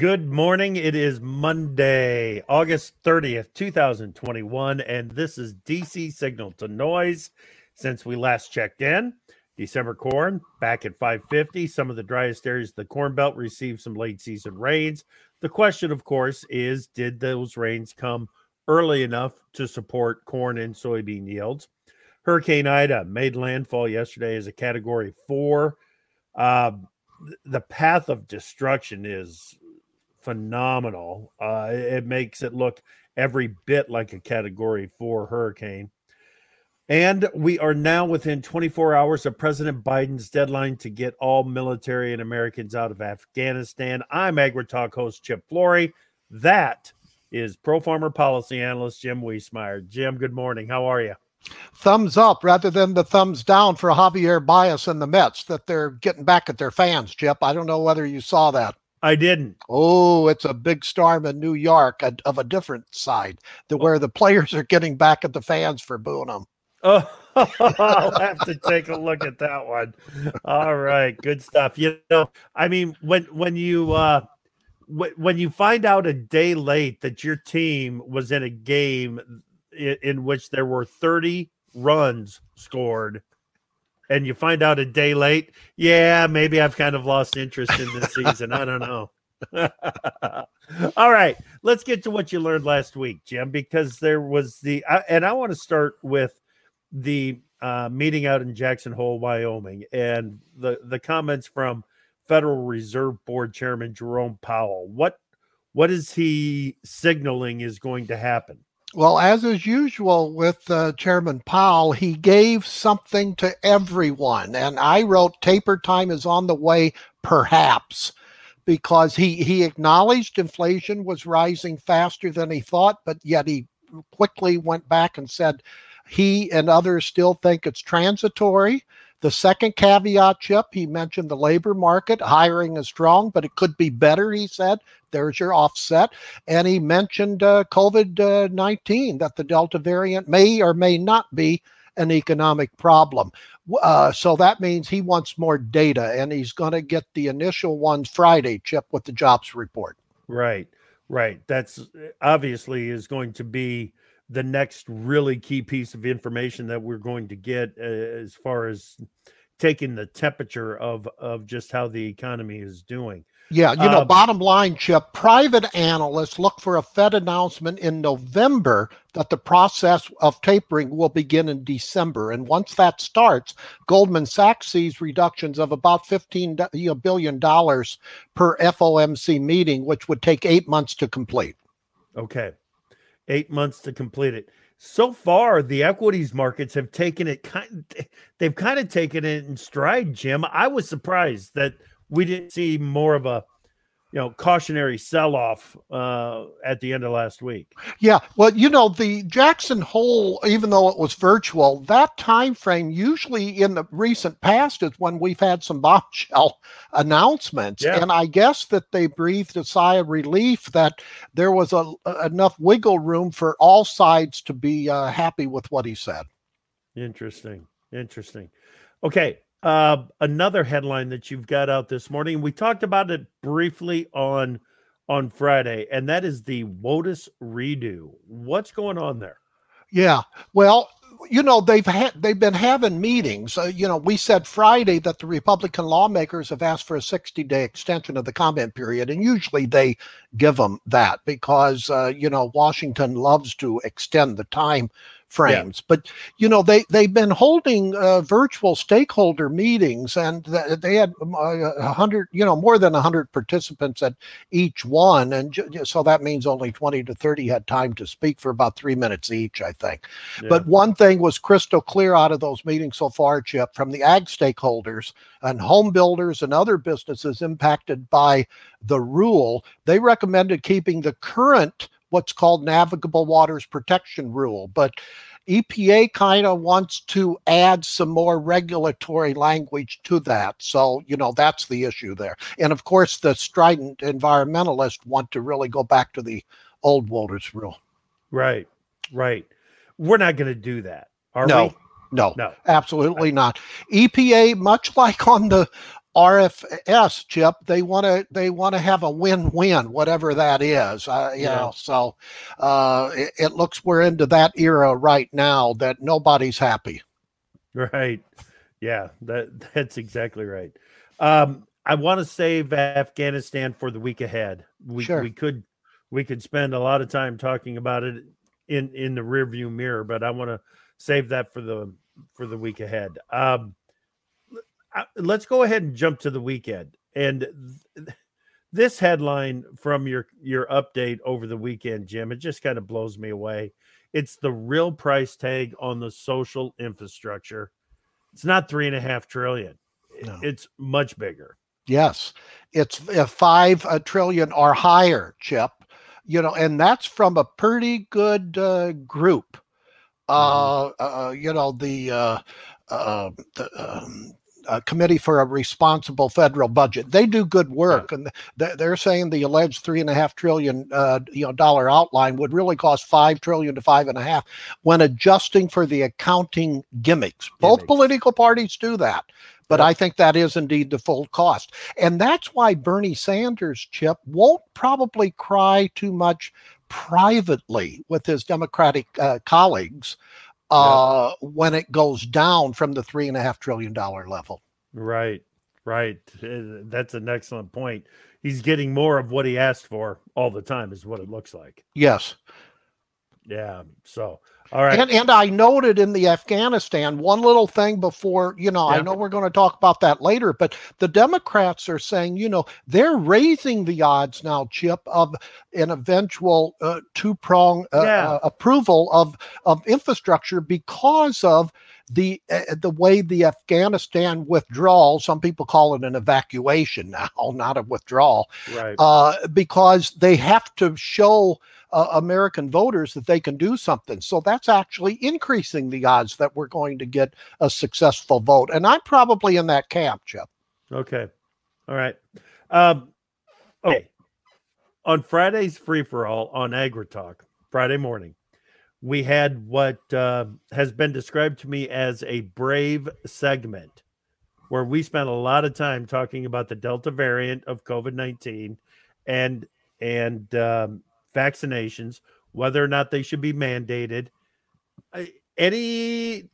Good morning. It is Monday, August 30th, 2021, and this is DC Signal to Noise. Since we last checked in, December corn back at 550. Some of the driest areas of the Corn Belt received some late season rains. The question, of course, is did those rains come early enough to support corn and soybean yields? Hurricane Ida made landfall yesterday as a category four. Uh, the path of destruction is phenomenal. Uh, it makes it look every bit like a category four hurricane. And we are now within 24 hours of President Biden's deadline to get all military and Americans out of Afghanistan. I'm AgriTalk host Chip Flory. That is Pro Farmer Policy Analyst Jim Wiesemeyer. Jim, good morning. How are you? Thumbs up rather than the thumbs down for Javier Báez and the Mets that they're getting back at their fans, Chip. I don't know whether you saw that. I didn't. Oh, it's a big storm in New York of a different side, the, where the players are getting back at the fans for booing them. Oh, I'll have to take a look at that one. All right, good stuff. You know, I mean, when when you uh, when you find out a day late that your team was in a game in, in which there were thirty runs scored and you find out a day late, yeah, maybe I've kind of lost interest in this season. I don't know. All right, let's get to what you learned last week, Jim, because there was the, and I want to start with the uh, meeting out in Jackson Hole, Wyoming, and the the comments from Federal Reserve Board Chairman Jerome Powell. What what is he signaling is going to happen? Well, as is usual with uh, Chairman Powell, he gave something to everyone. And I wrote, taper time is on the way, perhaps, because he, he acknowledged inflation was rising faster than he thought, but yet he quickly went back and said he and others still think it's transitory. The second caveat, Chip, he mentioned the labor market. Hiring is strong, but it could be better, he said. There's your offset. And he mentioned uh, COVID 19, that the Delta variant may or may not be an economic problem. Uh, so that means he wants more data, and he's going to get the initial one Friday, Chip, with the jobs report. Right, right. That's obviously is going to be the next really key piece of information that we're going to get uh, as far as taking the temperature of of just how the economy is doing. Yeah, you know, um, bottom line, Chip, private analysts look for a Fed announcement in November that the process of tapering will begin in December. And once that starts, Goldman Sachs sees reductions of about $15 billion per FOMC meeting, which would take eight months to complete. Okay eight months to complete it. So far, the equities markets have taken it kind. They've kind of taken it in stride, Jim. I was surprised that we didn't see more of a you know cautionary sell off uh, at the end of last week. Yeah, well, you know the Jackson Hole, even though it was virtual, that time frame usually in the recent past is when we've had some bombshell announcements, yeah. and I guess that they breathed a sigh of relief that there was a, enough wiggle room for all sides to be uh, happy with what he said. Interesting, interesting. Okay, uh, another headline that you've got out this morning. We talked about it briefly on on Friday, and that is the WOTUS redo. What's going on there? Yeah, well, you know they've had they've been having meetings. Uh, you know, we said Friday that the Republican lawmakers have asked for a 60 day extension of the comment period, and usually they give them that because uh, you know Washington loves to extend the time frames. Yeah. But you know, they they've been holding uh, virtual stakeholder meetings, and th- they had um, a hundred, you know, more than a hundred participants at each one, and ju- so that means only twenty to thirty had time to speak for about three minutes each, I think. Yeah. But one thing was crystal clear out of those meetings so far, Chip, from the ag stakeholders and home builders and other businesses impacted by the rule, they recommended keeping the current what's called navigable waters protection rule. But EPA kind of wants to add some more regulatory language to that. So, you know, that's the issue there. And of course, the strident environmentalists want to really go back to the old waters rule. Right, right. We're not going to do that, are no. we? No, no, absolutely not. EPA, much like on the RFS chip, they want to they want to have a win-win, whatever that is. Uh, you yeah. know, so uh, it, it, looks we're into that era right now that nobody's happy. Right. Yeah, that that's exactly right. Um, I want to save Afghanistan for the week ahead. We sure. we could we could spend a lot of time talking about it in in the rearview mirror, but I want to save that for the for the week ahead. Um, let's go ahead and jump to the weekend. And th- this headline from your your update over the weekend, Jim, it just kind of blows me away. It's the real price tag on the social infrastructure. It's not three and a half trillion. No. It's much bigger. Yes, it's five a trillion or higher, Chip. You know, and that's from a pretty good uh, group. Mm-hmm. Uh, uh, you know, the uh, uh, the um, uh, Committee for a Responsible Federal Budget. They do good work, and they're saying the alleged three and a half trillion uh, you know dollar outline would really cost five trillion to five and a half when adjusting for the accounting gimmicks. Both political parties do that. But yep. I think that is indeed the full cost. And that's why Bernie Sanders, Chip, won't probably cry too much privately with his Democratic uh, colleagues uh, when it goes down from the three and a half trillion dollar level. Right, right. Uh, that's an excellent point. He's getting more of what he asked for all the time, is what it looks like. Yes. Yeah. So all right. And, and I noted in the Afghanistan one little thing before, you know, yeah. I know we're going to talk about that later, but the Democrats are saying, you know, they're raising the odds now, Chip, of an eventual uh, two prong uh, yeah. uh, approval of, of infrastructure because of the uh, the way the Afghanistan withdrawal, some people call it an evacuation now, not a withdrawal, right? Uh, because they have to show uh, American voters that they can do something. So that's actually increasing the odds that we're going to get a successful vote. And I'm probably in that camp, Jeff. Okay. All right. Um, okay. On Friday's free for all on AgriTalk, Friday morning, we had what uh, has been described to me as a brave segment where we spent a lot of time talking about the Delta variant of COVID 19 and and um, vaccinations, whether or not they should be mandated. Any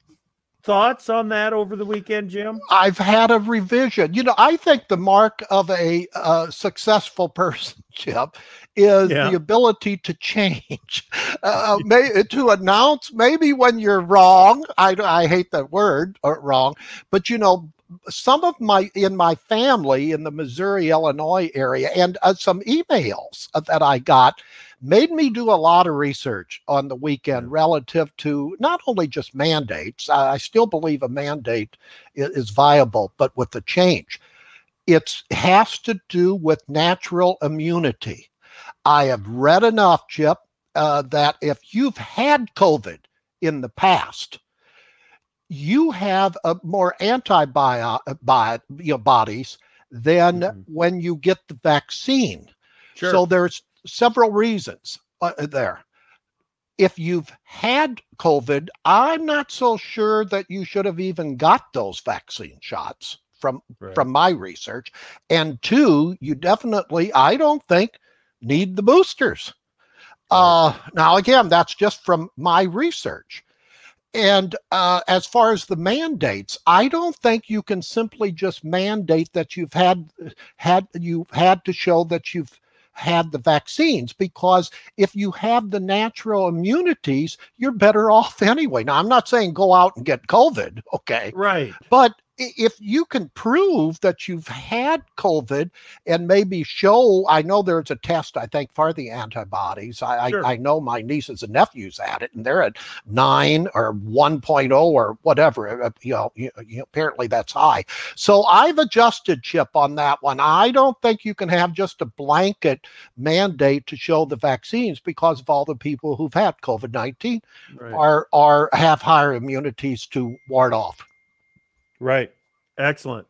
thoughts on that over the weekend, Jim? I've had a revision. You know, I think the mark of a uh, successful person, Chip, is yeah. the ability to change, uh, may, to announce maybe when you're wrong. I, I hate that word, or uh, wrong, but you know, some of my in my family in the Missouri Illinois area and uh, some emails that I got made me do a lot of research on the weekend relative to not only just mandates, I still believe a mandate is viable, but with the change. It has to do with natural immunity. I have read enough, Chip, uh, that if you've had COVID in the past, you have a more antibodies than mm-hmm. when you get the vaccine. Sure. So there's several reasons uh, there. If you've had COVID, I'm not so sure that you should have even got those vaccine shots from right. from my research. And two, you definitely, I don't think, need the boosters. Uh, now, again, that's just from my research. And uh, as far as the mandates, I don't think you can simply just mandate that you've had had you've had to show that you've had the vaccines because if you have the natural immunities, you're better off anyway. Now, I'm not saying go out and get COVID, okay? Right. But if you can prove that you've had COVID and maybe show, I know there's a test, I think, for the antibodies. I, sure. I, I, know my nieces and nephews had it, and they're at nine or 1.0 or whatever. Uh, you know, you, you, apparently that's high. So I've adjusted chip on that one. I don't think you can have just a blanket mandate to show the vaccines because of all the people who've had COVID 19 right. are, are have higher immunities to ward off. Right. Excellent.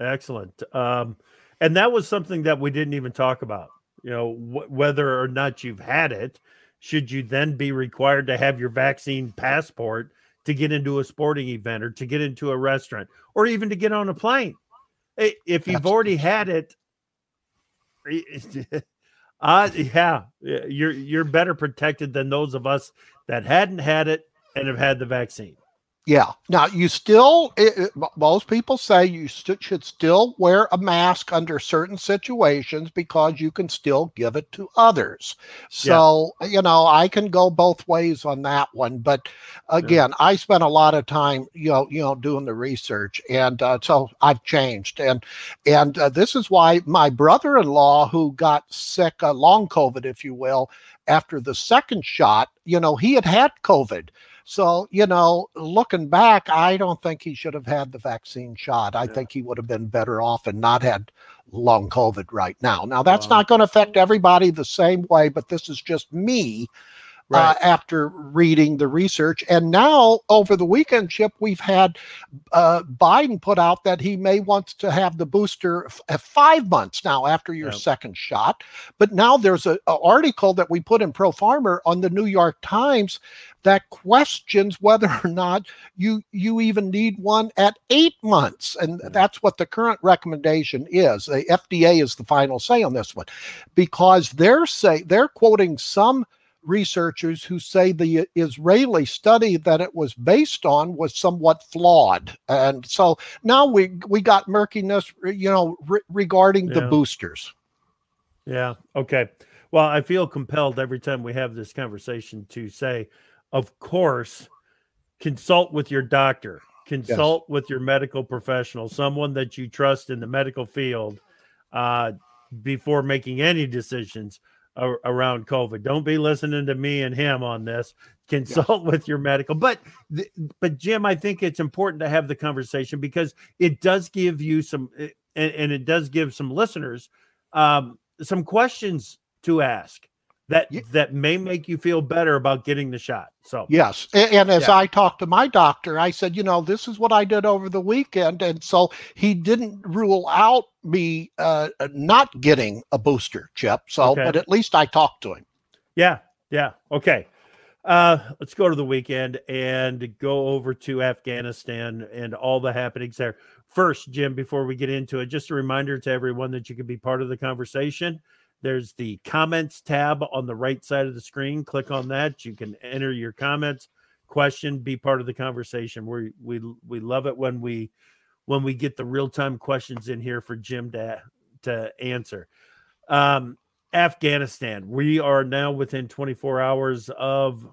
Excellent. Um, and that was something that we didn't even talk about. You know, wh- whether or not you've had it, should you then be required to have your vaccine passport to get into a sporting event or to get into a restaurant or even to get on a plane? if you've already had it, uh, yeah, you're you're better protected than those of us that hadn't had it and have had the vaccine. Yeah. Now you still, it, it, most people say you st- should still wear a mask under certain situations because you can still give it to others. So yeah. you know, I can go both ways on that one. But again, yeah. I spent a lot of time, you know, you know, doing the research, and uh, so I've changed. And and uh, this is why my brother-in-law, who got sick, uh, long COVID, if you will, after the second shot, you know, he had had COVID. So, you know, looking back, I don't think he should have had the vaccine shot. I yeah. think he would have been better off and not had long COVID right now. Now, that's wow. not going to affect everybody the same way, but this is just me right. uh, after reading the research. And now, over the weekend, Chip, we've had uh, Biden put out that he may want to have the booster f- uh, five months now after your yep. second shot. But now there's an article that we put in Pro Farmer on the New York Times that questions whether or not you you even need one at eight months and that's what the current recommendation is the fda is the final say on this one because they're say they're quoting some researchers who say the Israeli study that it was based on was somewhat flawed. And so now we we got murkiness, you know, re- regarding yeah. the boosters. Yeah. Okay. Well, I feel compelled every time we have this conversation to say, of course, consult with your doctor, consult yes. with your medical professional, someone that you trust in the medical field, uh, before making any decisions around COVID. Don't be listening to me and him on this. Consult with your medical. But but Jim, I think it's important to have the conversation because it does give you some eh, and, and it does give some listeners um, some questions to ask that yeah. that may make you feel better about getting the shot. So yes, and, and as yeah. I talked to my doctor, I said, you know, this is what I did over the weekend, and so he didn't rule out me uh, not getting a booster chip. So, okay. but at least I talked to him. Yeah, yeah, okay. Uh, let's go to the weekend and go over to Afghanistan and all the happenings there. First, Jim, before we get into it, just a reminder to everyone that you can be part of the conversation. There's the comments tab on the right side of the screen. Click on that. You can enter your comments, question, be part of the conversation. We we we love it when we when we get the real time questions in here for Jim to to answer. Um, Afghanistan. We are now within 24 hours of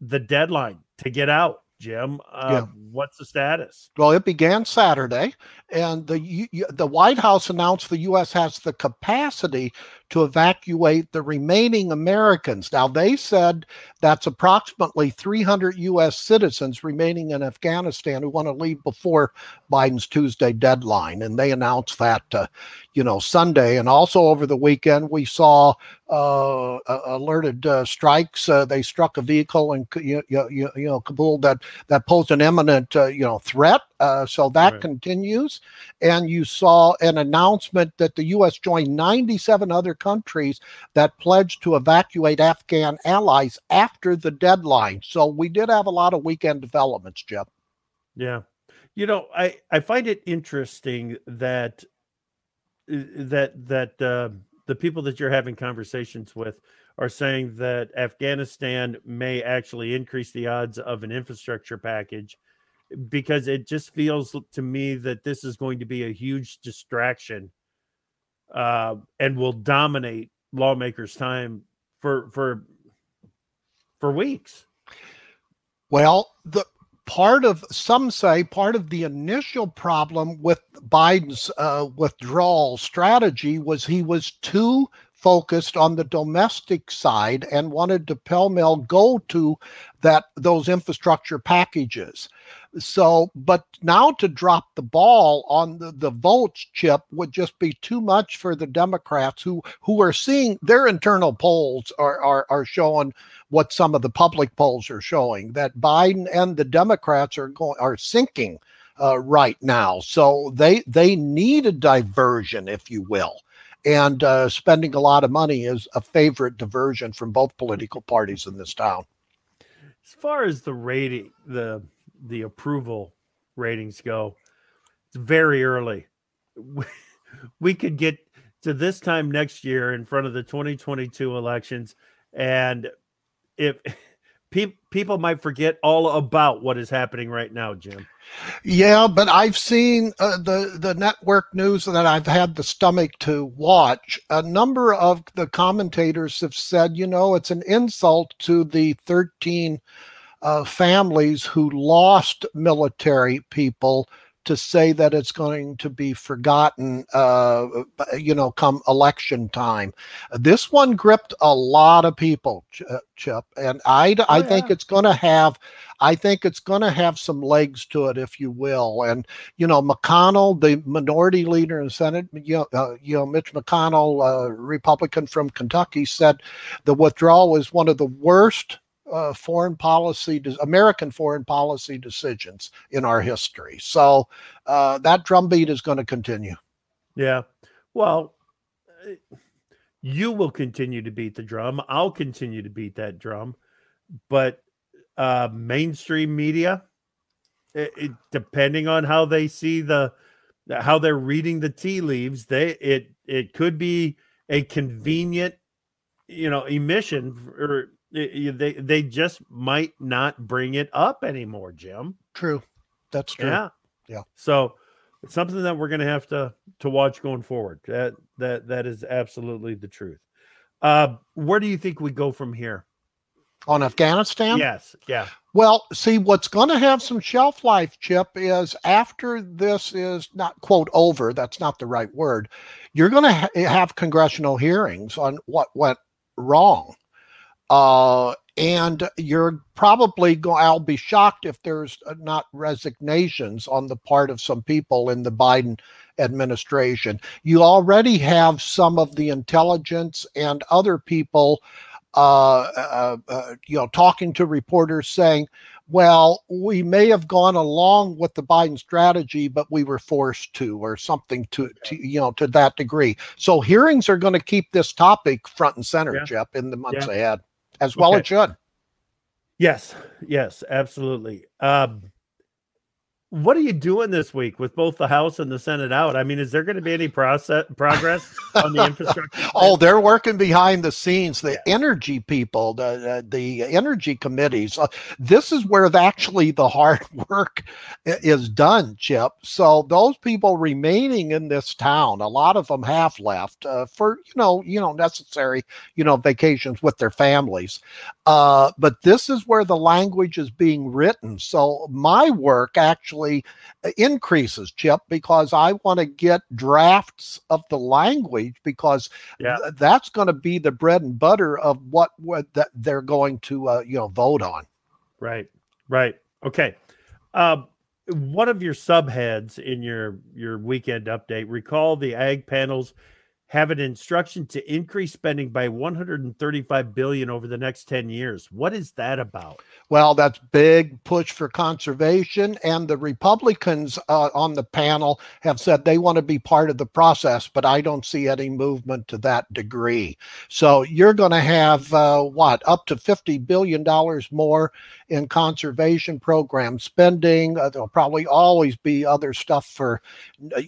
the deadline to get out. Jim, uh, yeah. what's the status? Well, it began Saturday, and the the White House announced the U.S. has the capacity to evacuate the remaining Americans. Now, they said that's approximately 300 U.S. citizens remaining in Afghanistan who want to leave before Biden's Tuesday deadline. And they announced that, uh, you know, Sunday. And also over the weekend, we saw uh, alerted uh, strikes. Uh, they struck a vehicle in, you, you, you know, Kabul that, that posed an imminent, uh, you know, threat. Uh, so that right. continues. And you saw an announcement that the U.S. joined 97 other countries that pledged to evacuate Afghan allies after the deadline. So we did have a lot of weekend developments, Jeff. Yeah. You know, I, I find it interesting that uh, that that uh, the people that you're having conversations with are saying that Afghanistan may actually increase the odds of an infrastructure package because it just feels to me that this is going to be a huge distraction uh, and will dominate lawmakers' time for for for weeks. Well, the part of some say part of the initial problem with Biden's uh, withdrawal strategy was he was too focused on the domestic side and wanted to pell mell go to that those infrastructure packages. So, but now to drop the ball on the, the votes chip would just be too much for the Democrats who who are seeing their internal polls are, are, are showing what some of the public polls are showing that Biden and the Democrats are going are sinking uh, right now. So they they need a diversion, if you will. And uh, spending a lot of money is a favorite diversion from both political parties in this town. As far as the rating, the the approval ratings go, it's very early we, could get to this time next year in front of the 2022 elections, and if pe- people might forget all about what is happening right now, Jim. Yeah, but I've seen uh, the the network news that I've had the stomach to watch. A number of the commentators have said, you know, it's an insult to the 13 uh, families who lost military people to say that it's going to be forgotten, uh, you know, come election time. This one gripped a lot of people, uh, Chip, and I, oh, I yeah. think it's going to have, I think it's going to have some legs to it, if you will. And you know, McConnell, the minority leader in the Senate, you know, uh, you know Mitch McConnell, uh, Republican from Kentucky, said the withdrawal was one of the worst uh, foreign policy, American foreign policy decisions in our history. So uh, that drumbeat is going to continue. Yeah. Well, you will continue to beat the drum. I'll continue to beat that drum. But uh, mainstream media, it, it, depending on how they see the how they're reading the tea leaves, they it it could be a convenient, you know, emission or they they just might not bring it up anymore, Jim. True. That's true. Yeah. Yeah. So it's something that we're going to have to to watch going forward. That that that is absolutely the truth. Uh, where do you think we go from here? On Afghanistan? Yes. Yeah. Well, see, what's going to have some shelf life, Chip, is after this is not quote over. That's not the right word. You're going to ha- have congressional hearings on what went wrong uh, and you're probably going, I'll be shocked if there's uh, not resignations on the part of some people in the Biden administration. You already have some of the intelligence and other people, uh, uh, uh, you know, talking to reporters saying, well, we may have gone along with the Biden strategy, but we were forced to, or something to, to you know, to that degree. So hearings are going to keep this topic front and center, yeah. Jeff, in the months yeah. ahead as well okay. it should. Yes, yes, absolutely. Um, what are you doing this week with both the House and the Senate out? I mean, is there going to be any process progress on the infrastructure? oh, they're working behind the scenes. The yeah. energy people, the the energy committees. Uh, this is where the, actually the hard work is done, Chip. So those people remaining in this town, a lot of them have left uh, for you know you know necessary you know vacations with their families. Uh, but this is where the language is being written. So my work actually uh, increases, Chip, because I want to get drafts of the language because yeah. th- that's going to be the bread and butter of what, what that they're going to uh, you know vote on. Right. Right. Okay. Um, one of your subheads in your your weekend update recall the ag panels have an instruction to increase spending by 135 billion over the next 10 years. What is that about? Well, that's big push for conservation and the Republicans uh, on the panel have said they want to be part of the process, but I don't see any movement to that degree. So you're going to have uh, what up to 50 billion dollars more in conservation program spending. Uh, there'll probably always be other stuff for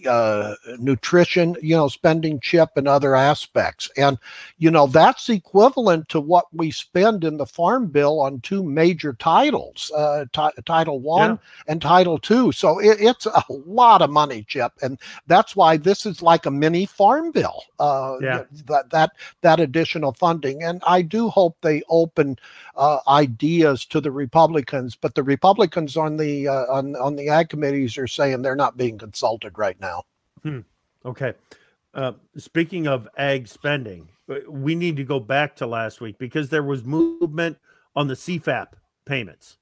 uh, nutrition, you know, spending chip and other aspects. And, you know, that's equivalent to what we spend in the Farm Bill on two major titles, uh, t- Title One yeah. and Title Two. So it, it's a lot of money, Chip. And that's why this is like a mini Farm Bill, uh, yeah. that, that, that additional funding. And I do hope they open uh, ideas to the Republicans, but the Republicans on the uh, on on the ag committees are saying they're not being consulted right now. Hmm. Okay. Uh, speaking of ag spending, uh, we need to go back to last week because there was movement on the CFAP payments.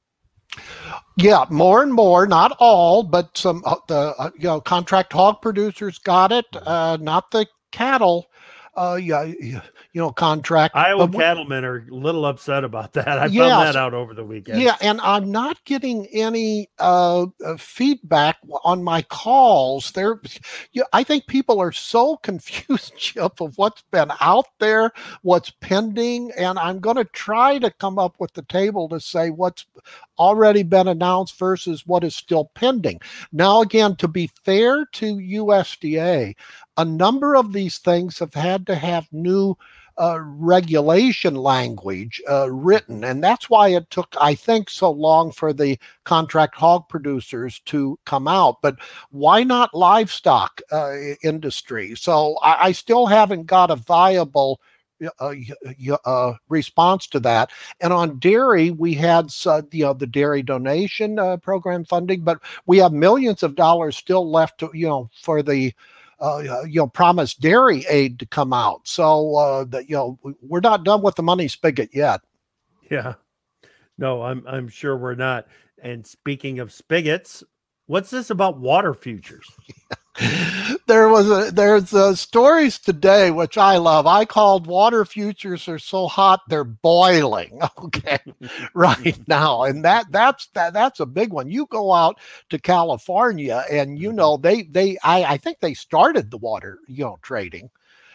Yeah, more and more, not all, but some uh, the uh, you know contract hog producers got it, uh, not the cattle uh, yeah, you know, contract. Iowa cattlemen are a little upset about that. I yes, found that out over the weekend. Yeah, and I'm not getting any uh, uh, feedback on my calls. There, yeah, I think people are so confused, Chip, of what's been out there, what's pending, and I'm going to try to come up with the table to say what's already been announced versus what is still pending. Now, again, to be fair to USDA, a number of these things have had to have new uh, regulation language uh, written. And that's why it took, I think, so long for the contract hog producers to come out. But why not livestock uh, industry? So I, I, still haven't got a viable. Uh, uh, response to that, and on dairy, we had uh, you know the dairy donation program funding, but we have millions of dollars still left to you know for the uh, you know, promised dairy aid to come out. So uh, that you know, we're not done with the money spigot yet. Yeah, no, I'm I'm sure we're not. And speaking of spigots, what's this about water futures? there was a there's a stories today which I love. I called water futures are so hot they're boiling. Okay, right now, and that that's that that's a big one. You go out to California, and you mm-hmm. know they they I I think they started the water you know trading.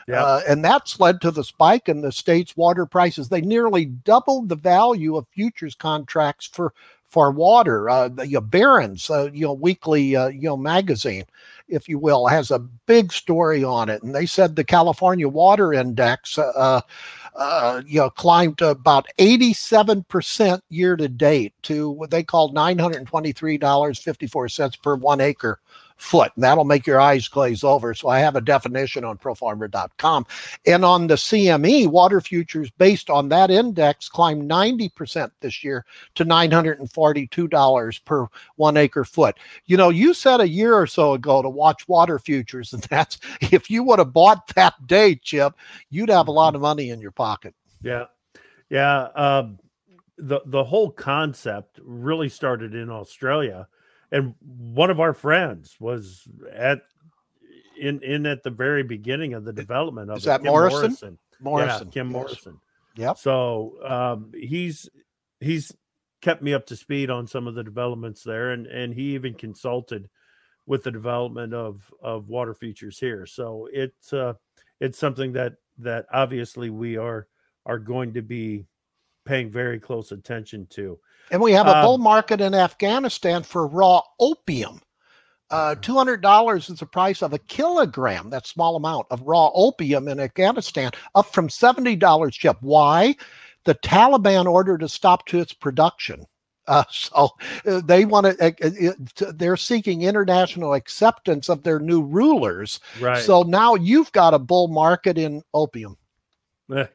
Yeah. Uh, and that's led to the spike in the state's water prices. They nearly doubled the value of futures contracts for for water. Uh, the you know, Barron's, uh, you know, weekly, uh, you know, magazine if you will, has a big story on it. And they said the California Water Index, uh, uh, you know, climbed about 87% year to date to what they called $923.54 per one acre foot. And that'll make your eyes glaze over. So I have a definition on profarmer.com. And on the CME, water futures based on that index climbed 90% this year to $942 per one acre foot. You know, you said a year or so ago to watch water futures, and that's if you would have bought that day, Chip, you'd have a lot of money in your pocket. Yeah. Yeah. Um, the, the whole concept really started in Australia and one of our friends was at in in at the very beginning of the development of Is that Morrison? Morrison? Morrison, yeah, Kim yes. Morrison. Yep. So um, he's he's kept me up to speed on some of the developments there, and and he even consulted with the development of of water futures here. So it's uh, it's something that that obviously we are are going to be paying very close attention to. And we have a um, bull market in Afghanistan for raw opium. Uh, mm-hmm. $200 is the price of a kilogram, that small amount of raw opium in Afghanistan, up from $70 chip. Why? The Taliban ordered to stop to its production. Uh, so uh, they want to, uh, they're seeking international acceptance of their new rulers. Right. So now you've got a bull market in opium.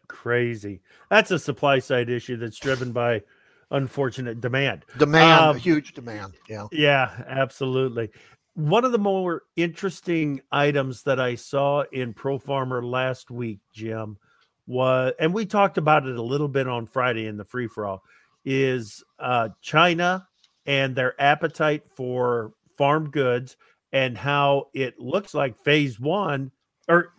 Crazy. That's a supply side issue that's driven by unfortunate demand. Demand, um, huge demand. Yeah. Yeah, absolutely. One of the more interesting items that I saw in Pro Farmer last week, Jim, was, and we talked about it a little bit on Friday in the free for all, is uh, China and their appetite for farm goods and how it looks like phase one or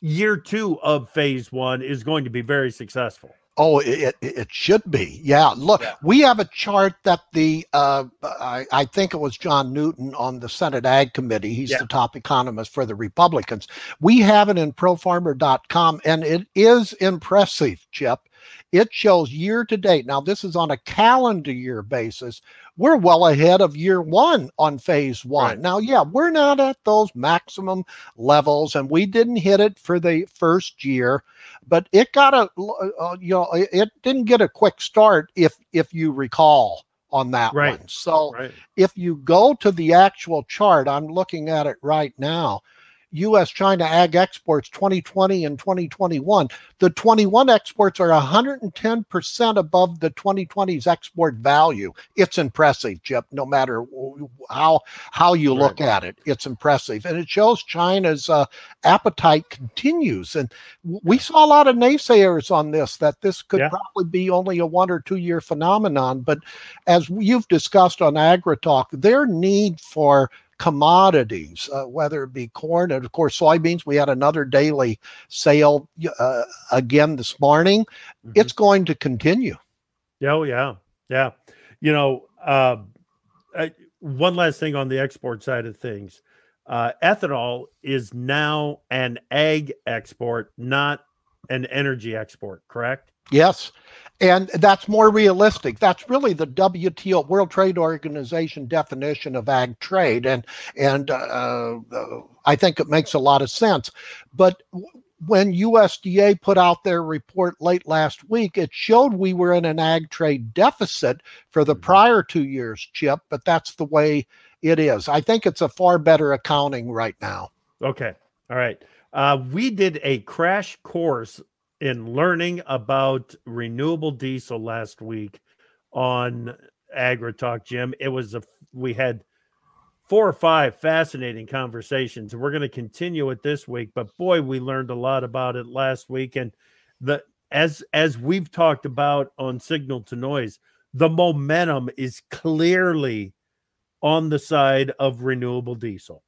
year two of phase one is going to be very successful. Oh, it, it should be. Yeah. Look, yeah. we have a chart that the, uh, I, I, think it was John Newton on the Senate Ag Committee. He's yeah. the top economist for the Republicans. We have it in profarmer.com, and it is impressive, Chip. It shows year to date. Now, this is on a calendar year basis. We're well ahead of year one on phase one. Right. Now, yeah, we're not at those maximum levels, and we didn't hit it for the first year, but it got a, uh, you know, it didn't get a quick start if if you recall on that right. one. So right. if you go to the actual chart, I'm looking at it right now. U.S. China ag exports 2020 and 2021. The 21 exports are 110% above the 2020's export value. It's impressive, Chip, no matter how how you look at it. It's impressive. And it shows China's uh, appetite continues. And we saw a lot of naysayers on this that this could yeah. probably be only a one or two year phenomenon. But as you've discussed on AgriTalk, their need for commodities, uh, whether it be corn and of course soybeans. We had another daily sale uh, again this morning. Mm-hmm. It's going to continue. Oh yeah, yeah. You know, uh, I, one last thing on the export side of things. Uh, ethanol is now an ag export, not an energy export, correct? Yes. And that's more realistic. That's really the WTO, World Trade Organization definition of ag trade. And, and uh, uh, I think it makes a lot of sense. But when USDA put out their report late last week, it showed we were in an ag trade deficit for the mm-hmm. prior two years, Chip, but that's the way it is. I think it's a far better accounting right now. Okay. All right. Uh, we did a crash course in learning about renewable diesel last week on AgriTalk, Jim. It was a we had four or five fascinating conversations. We're going to continue it this week, but boy, we learned a lot about it last week. And the as as we've talked about on Signal to Noise, the momentum is clearly on the side of renewable diesel.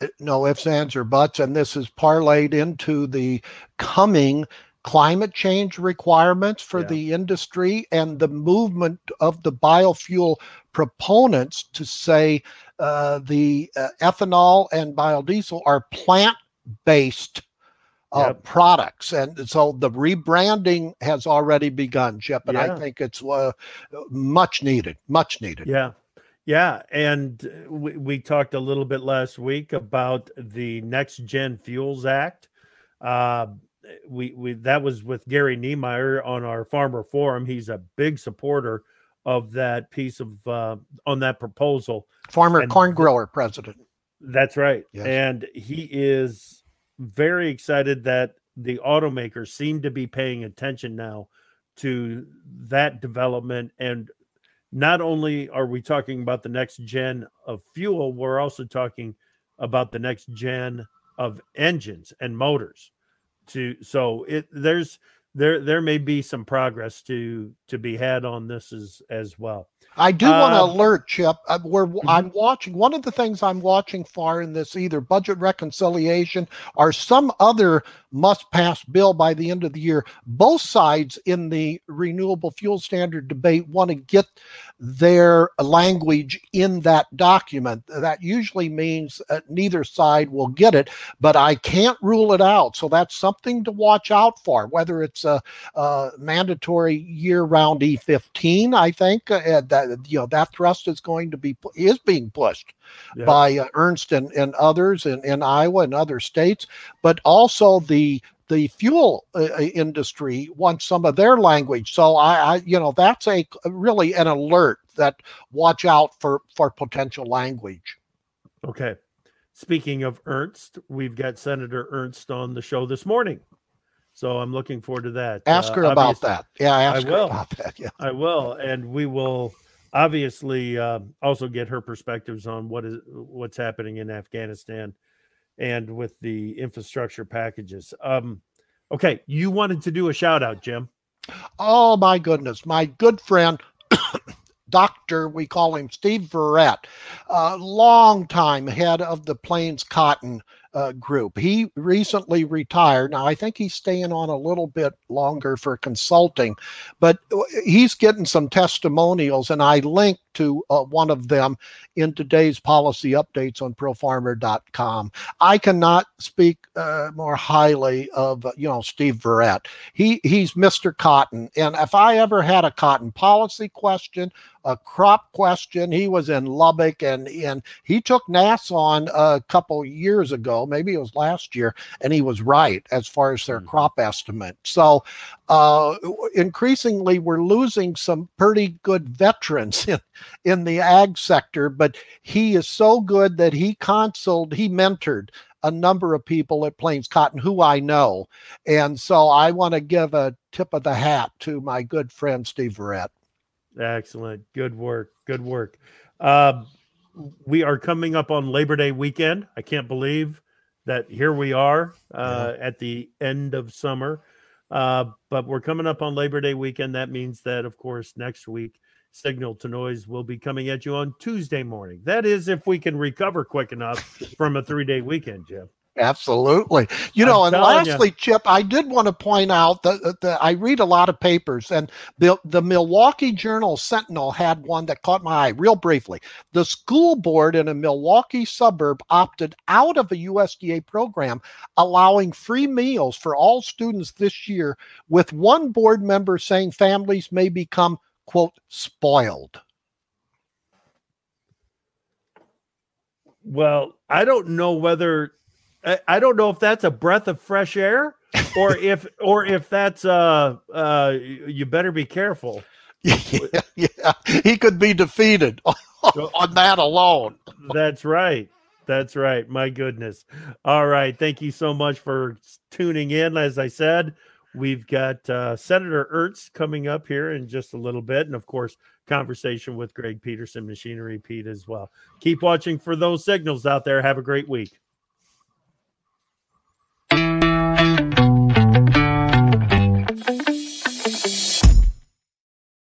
Uh, no ifs, ands, or buts. And this is parlayed into the coming climate change requirements for yeah. the industry and the movement of the biofuel proponents to say uh, the uh, ethanol and biodiesel are plant based uh, yep. products. And so the rebranding has already begun, Chip. And yeah. I think it's uh, much needed, much needed. Yeah. Yeah, and we, we talked a little bit last week about the Next Gen Fuels Act. Uh, we we that was with Gary Niemeyer on our Farmer Forum. He's a big supporter of that piece of uh, on that proposal. Farmer and corn grower president. That's right, yes. and he is very excited that the automakers seem to be paying attention now to that development and not only are we talking about the next gen of fuel, we're also talking about the next gen of engines and motors. To so it there's there there may be some progress to to be had on this as as well. I do want to um, alert Chip. Uh, where mm-hmm. I'm watching one of the things I'm watching for in this either budget reconciliation or some other must pass bill by the end of the year. Both sides in the renewable fuel standard debate want to get their language in that document. That usually means uh, neither side will get it, but I can't rule it out. So that's something to watch out for, whether it's a, a mandatory year round E15, I think uh, that, you know, that thrust is going to be, is being pushed yeah. by uh, Ernst and, and others in, in Iowa and other states, but also the the fuel uh, uh, industry wants some of their language. So I, I, you know, that's a really an alert that watch out for for potential language. Okay. Speaking of Ernst, we've got Senator Ernst on the show this morning. So I'm looking forward to that. Ask uh, her about that. Yeah, ask I will. about that. Yeah. I will. And we will obviously uh, also get her perspectives on what is what's happening in Afghanistan and with the infrastructure packages. Um, okay, you wanted to do a shout out, Jim. Oh my goodness, my good friend. Doctor, we call him Steve Verett, a long time head of the Plains Cotton uh, group. He recently retired. Now, I think he's staying on a little bit longer for consulting, but uh, he's getting some testimonials, and I linked to uh, one of them in today's policy updates on profarmer.com. I cannot speak uh, more highly of, uh, you know, Steve Verett. He, he's Mr. Cotton. And if I ever had a cotton policy question, a crop question. He was in Lubbock and and he took NASS on a couple years ago, maybe it was last year, and he was right as far as their mm-hmm. crop estimate. So uh, increasingly, we're losing some pretty good veterans in, in the ag sector, but he is so good that he consulted, he mentored a number of people at Plains Cotton who I know. And so I want to give a tip of the hat to my good friend Steve Verett. Excellent. Good work. Good work. Uh, we are coming up on Labor Day weekend. I can't believe that here we are uh, yeah. at the end of summer. Uh, but we're coming up on Labor Day weekend. That means that, of course, next week, Signal to Noise will be coming at you on Tuesday morning. That is, if we can recover quick enough from a three day weekend, Jim. Absolutely. You know, I'm and lastly, you. Chip, I did want to point out that, that, I read a lot of papers, and the, the Milwaukee Journal Sentinel had one that caught my eye real briefly. The school board in a Milwaukee suburb opted out of a USDA program allowing free meals for all students this year, with one board member saying families may become, quote, spoiled. Well, I don't know whether I don't know if that's a breath of fresh air or if or if that's uh uh you better be careful. Yeah, yeah. he could be defeated on that alone. That's right. That's right. My goodness. All right. Thank you so much for tuning in. As I said, We've got uh, Senator Ertz coming up here in just a little bit. And of course, conversation with Greg Peterson, Machinery Pete as well. Keep watching for those signals out there. Have a great week.